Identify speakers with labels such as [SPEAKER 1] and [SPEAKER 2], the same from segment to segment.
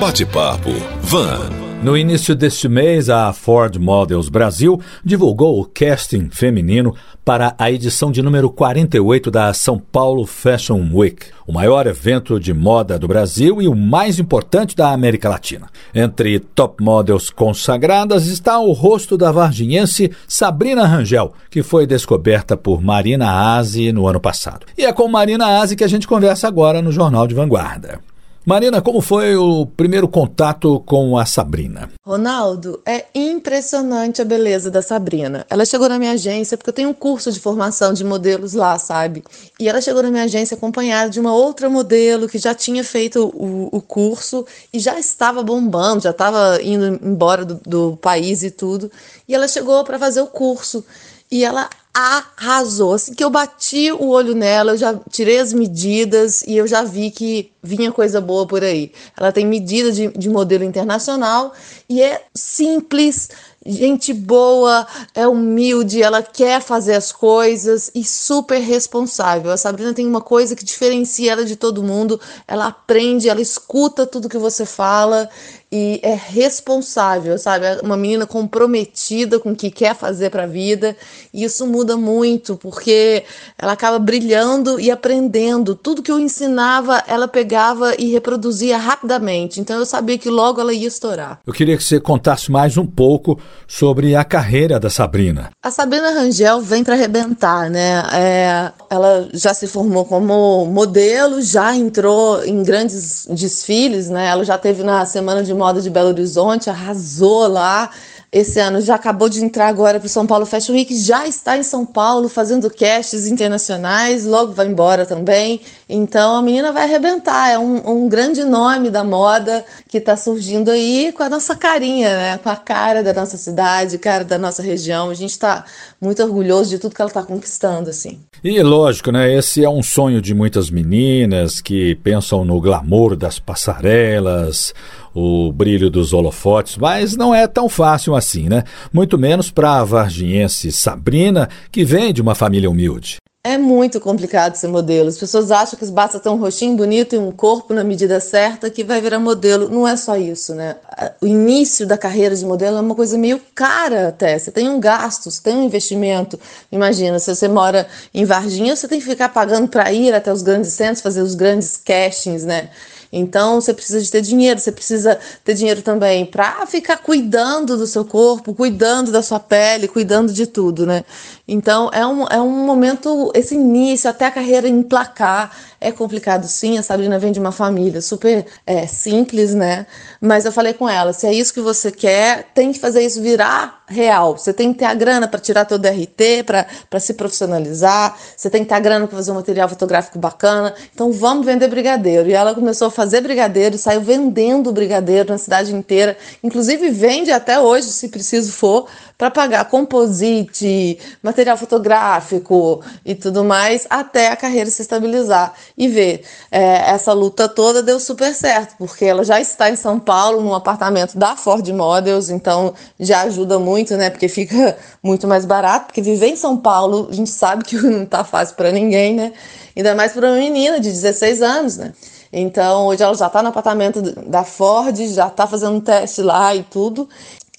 [SPEAKER 1] Bate-papo Van.
[SPEAKER 2] No início deste mês, a Ford Models Brasil divulgou o casting feminino para a edição de número 48 da São Paulo Fashion Week, o maior evento de moda do Brasil e o mais importante da América Latina. Entre top models consagradas está o rosto da varginhense Sabrina Rangel, que foi descoberta por Marina Aze no ano passado. E é com Marina Aze que a gente conversa agora no Jornal de Vanguarda. Marina, como foi o primeiro contato com a Sabrina?
[SPEAKER 3] Ronaldo, é impressionante a beleza da Sabrina. Ela chegou na minha agência porque eu tenho um curso de formação de modelos lá, sabe? E ela chegou na minha agência acompanhada de uma outra modelo que já tinha feito o, o curso e já estava bombando, já estava indo embora do, do país e tudo. E ela chegou para fazer o curso. E ela arrasou. Assim que eu bati o olho nela, eu já tirei as medidas e eu já vi que vinha coisa boa por aí. Ela tem medida de, de modelo internacional e é simples, gente boa, é humilde, ela quer fazer as coisas e super responsável. A Sabrina tem uma coisa que diferencia ela de todo mundo. Ela aprende, ela escuta tudo que você fala e é responsável, sabe? É uma menina comprometida com o que quer fazer para a vida. E isso muda muito, porque ela acaba brilhando e aprendendo. Tudo que eu ensinava, ela pegava e reproduzia rapidamente. Então eu sabia que logo ela ia estourar.
[SPEAKER 2] Eu queria que você contasse mais um pouco sobre a carreira da Sabrina.
[SPEAKER 3] A Sabrina Rangel vem para arrebentar, né? É, ela já se formou como modelo, já entrou em grandes desfiles, né? Ela já teve na semana de moda de Belo Horizonte, arrasou lá esse ano, já acabou de entrar agora para o São Paulo Fashion Week, já está em São Paulo fazendo castes internacionais, logo vai embora também. Então a menina vai arrebentar, é um, um grande nome da moda que está surgindo aí com a nossa carinha, né? com a cara da nossa cidade, cara da nossa região. A gente está muito orgulhoso de tudo que ela está conquistando. assim.
[SPEAKER 2] E lógico, né? Esse é um sonho de muitas meninas que pensam no glamour das passarelas, o brilho dos holofotes, mas não é tão fácil assim, né? Muito menos para a varginhense Sabrina, que vem de uma família humilde.
[SPEAKER 3] É muito complicado ser modelo. As pessoas acham que basta ter um rostinho bonito e um corpo na medida certa que vai virar modelo. Não é só isso, né? O início da carreira de modelo é uma coisa meio cara até. Você tem um gasto, você tem um investimento. Imagina, se você mora em Varginha, você tem que ficar pagando para ir até os grandes centros, fazer os grandes castings, né? Então você precisa de ter dinheiro, você precisa ter dinheiro também para ficar cuidando do seu corpo, cuidando da sua pele, cuidando de tudo, né? Então é um, é um momento, esse início até a carreira emplacar é complicado sim. A Sabrina vem de uma família super é, simples, né? Mas eu falei com ela: se é isso que você quer, tem que fazer isso virar real. Você tem que ter a grana para tirar teu DRT, para se profissionalizar, você tem que ter a grana para fazer um material fotográfico bacana. Então vamos vender brigadeiro. E ela começou a fazer brigadeiro, saiu vendendo brigadeiro na cidade inteira. Inclusive vende até hoje, se preciso for, para pagar composite, material fotográfico e tudo mais, até a carreira se estabilizar. E ver, é, essa luta toda deu super certo, porque ela já está em São Paulo, num apartamento da Ford Models, então já ajuda muito, né? Porque fica muito mais barato, porque viver em São Paulo, a gente sabe que não tá fácil para ninguém, né? Ainda mais para uma menina de 16 anos, né? Então, hoje ela já está no apartamento da Ford, já está fazendo teste lá e tudo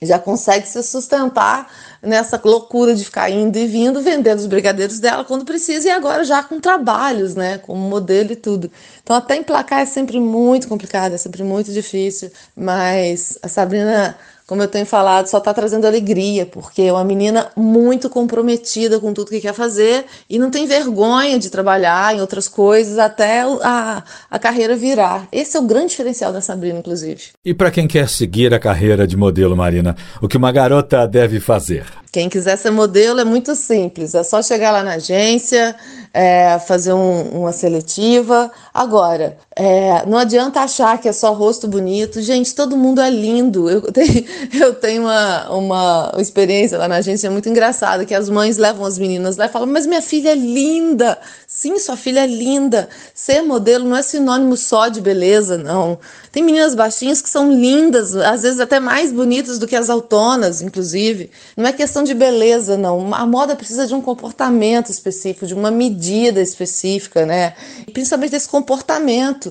[SPEAKER 3] já consegue se sustentar nessa loucura de ficar indo e vindo, vendendo os brigadeiros dela quando precisa e agora já com trabalhos, né, com modelo e tudo. Então até emplacar é sempre muito complicado, é sempre muito difícil, mas a Sabrina como eu tenho falado, só está trazendo alegria, porque é uma menina muito comprometida com tudo que quer fazer e não tem vergonha de trabalhar em outras coisas até a, a carreira virar. Esse é o grande diferencial da Sabrina, inclusive.
[SPEAKER 2] E para quem quer seguir a carreira de modelo, Marina, o que uma garota deve fazer?
[SPEAKER 3] Quem quiser ser modelo é muito simples, é só chegar lá na agência, é, fazer um, uma seletiva. Agora, é, não adianta achar que é só rosto bonito. Gente, todo mundo é lindo. Eu tenho, eu tenho uma, uma experiência lá na agência muito engraçada, que as mães levam as meninas lá e falam, mas minha filha é linda. Sim, sua filha é linda. Ser modelo não é sinônimo só de beleza, não. Tem meninas baixinhas que são lindas, às vezes até mais bonitas do que as autonas, inclusive. Não é questão de beleza, não. A moda precisa de um comportamento específico, de uma medida específica, né? E principalmente desse comportamento.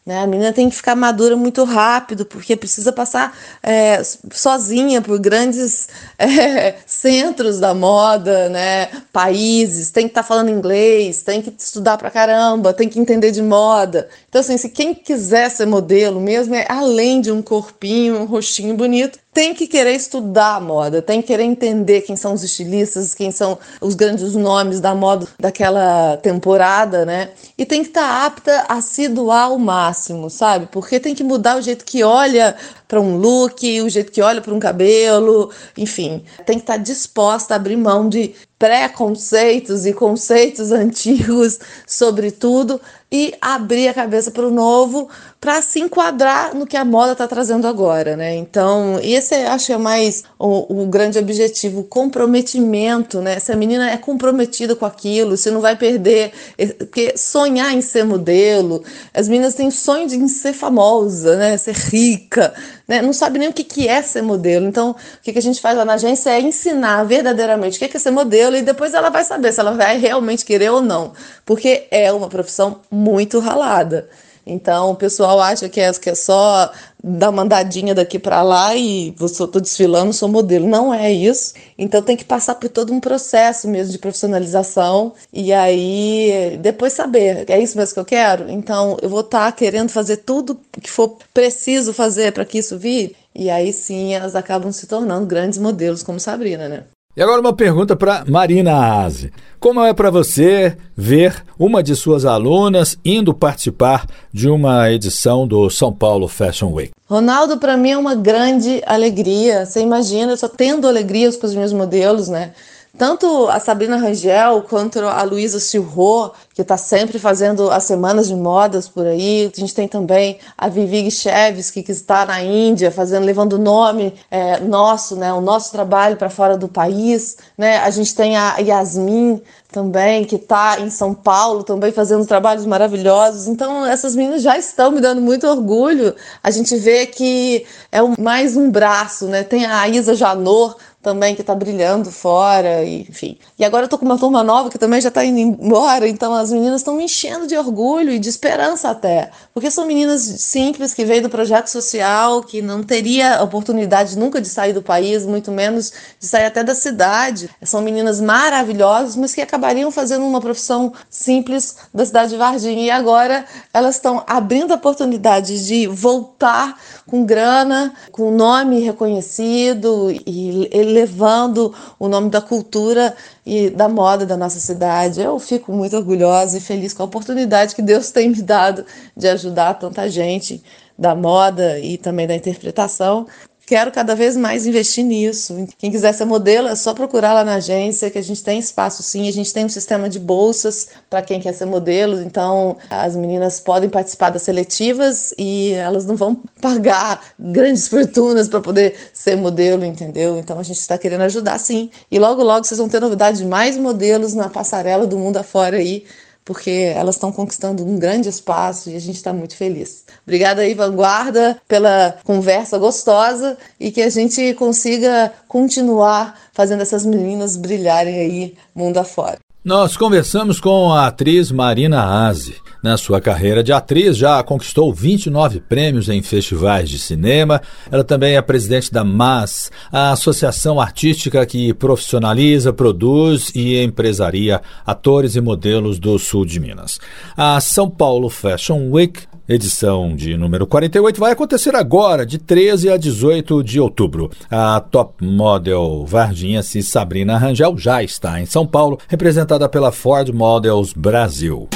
[SPEAKER 3] Né? A menina tem que ficar madura muito rápido, porque precisa passar é, sozinha por grandes é, centros da moda, né? países, tem que estar tá falando inglês, tem que estudar pra caramba, tem que entender de moda. Então, assim, se quem quiser ser modelo mesmo, é além de um corpinho, um rostinho bonito, tem que querer estudar a moda, tem que querer entender quem são os estilistas, quem são os grandes nomes da moda daquela temporada, né? E tem que estar tá apta a se doar ao máximo, sabe? Porque tem que mudar o jeito que olha para um look, o jeito que olha para um cabelo, enfim, tem que estar tá disposta a abrir mão de preconceitos e conceitos antigos sobre tudo e abrir a cabeça para o novo para se enquadrar no que a moda está trazendo agora, né? Então, esse acho é mais o, o, grande objetivo, comprometimento, né? Se a menina é comprometida com aquilo, se não vai perder, porque sonhar em ser modelo, as meninas têm sonho de ser famosa, né? Ser rica, né? Não sabe nem o que, que é ser modelo. Então, o que, que a gente faz lá na agência é ensinar verdadeiramente o que é ser modelo e depois ela vai saber se ela vai realmente querer ou não, porque é uma profissão muito ralada. Então o pessoal acha que é, que é só dar uma andadinha daqui para lá e eu estou desfilando, sou modelo. Não é isso. Então tem que passar por todo um processo mesmo de profissionalização e aí depois saber, é isso mesmo que eu quero? Então eu vou estar tá querendo fazer tudo que for preciso fazer para que isso vire. E aí sim elas acabam se tornando grandes modelos como Sabrina, né?
[SPEAKER 2] E agora uma pergunta para Marina Aze. Como é para você ver uma de suas alunas indo participar de uma edição do São Paulo Fashion Week?
[SPEAKER 3] Ronaldo, para mim é uma grande alegria. Você imagina, eu só tendo alegrias com os meus modelos, né? Tanto a Sabrina Rangel quanto a Luísa Silro, que está sempre fazendo as semanas de modas por aí. A gente tem também a Vivi Chevsky, que está na Índia, fazendo, levando o nome é, nosso, né, o nosso trabalho para fora do país. Né? A gente tem a Yasmin também, que está em São Paulo, também fazendo trabalhos maravilhosos. Então, essas meninas já estão me dando muito orgulho. A gente vê que é mais um braço, né? Tem a Isa Janor, também que está brilhando fora, e, enfim. E agora eu tô com uma turma nova que também já está indo embora, então as meninas estão me enchendo de orgulho e de esperança até, porque são meninas simples que veio do projeto social, que não teria oportunidade nunca de sair do país, muito menos de sair até da cidade. São meninas maravilhosas, mas que acabariam fazendo uma profissão simples da cidade de Varginha e agora elas estão abrindo a oportunidade de voltar com grana, com nome reconhecido e levando o nome da cultura e da moda da nossa cidade. Eu fico muito orgulhosa e feliz com a oportunidade que Deus tem me dado de ajudar tanta gente da moda e também da interpretação quero cada vez mais investir nisso. Quem quiser ser modelo é só procurar lá na agência, que a gente tem espaço sim, a gente tem um sistema de bolsas para quem quer ser modelo, então as meninas podem participar das seletivas e elas não vão pagar grandes fortunas para poder ser modelo, entendeu? Então a gente está querendo ajudar sim. E logo logo vocês vão ter novidade de mais modelos na passarela do mundo afora aí porque elas estão conquistando um grande espaço e a gente está muito feliz. Obrigada aí, Vanguarda, pela conversa gostosa e que a gente consiga continuar fazendo essas meninas brilharem aí mundo afora.
[SPEAKER 2] Nós conversamos com a atriz Marina Aze. Na sua carreira de atriz, já conquistou 29 prêmios em festivais de cinema. Ela também é presidente da MAS, a associação artística que profissionaliza, produz e empresaria atores e modelos do sul de Minas. A São Paulo Fashion Week edição de número 48 vai acontecer agora, de 13 a 18 de outubro. A top model varginha-se Sabrina Rangel já está em São Paulo, representada pela Ford Models Brasil.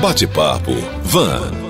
[SPEAKER 1] Bate-papo Van.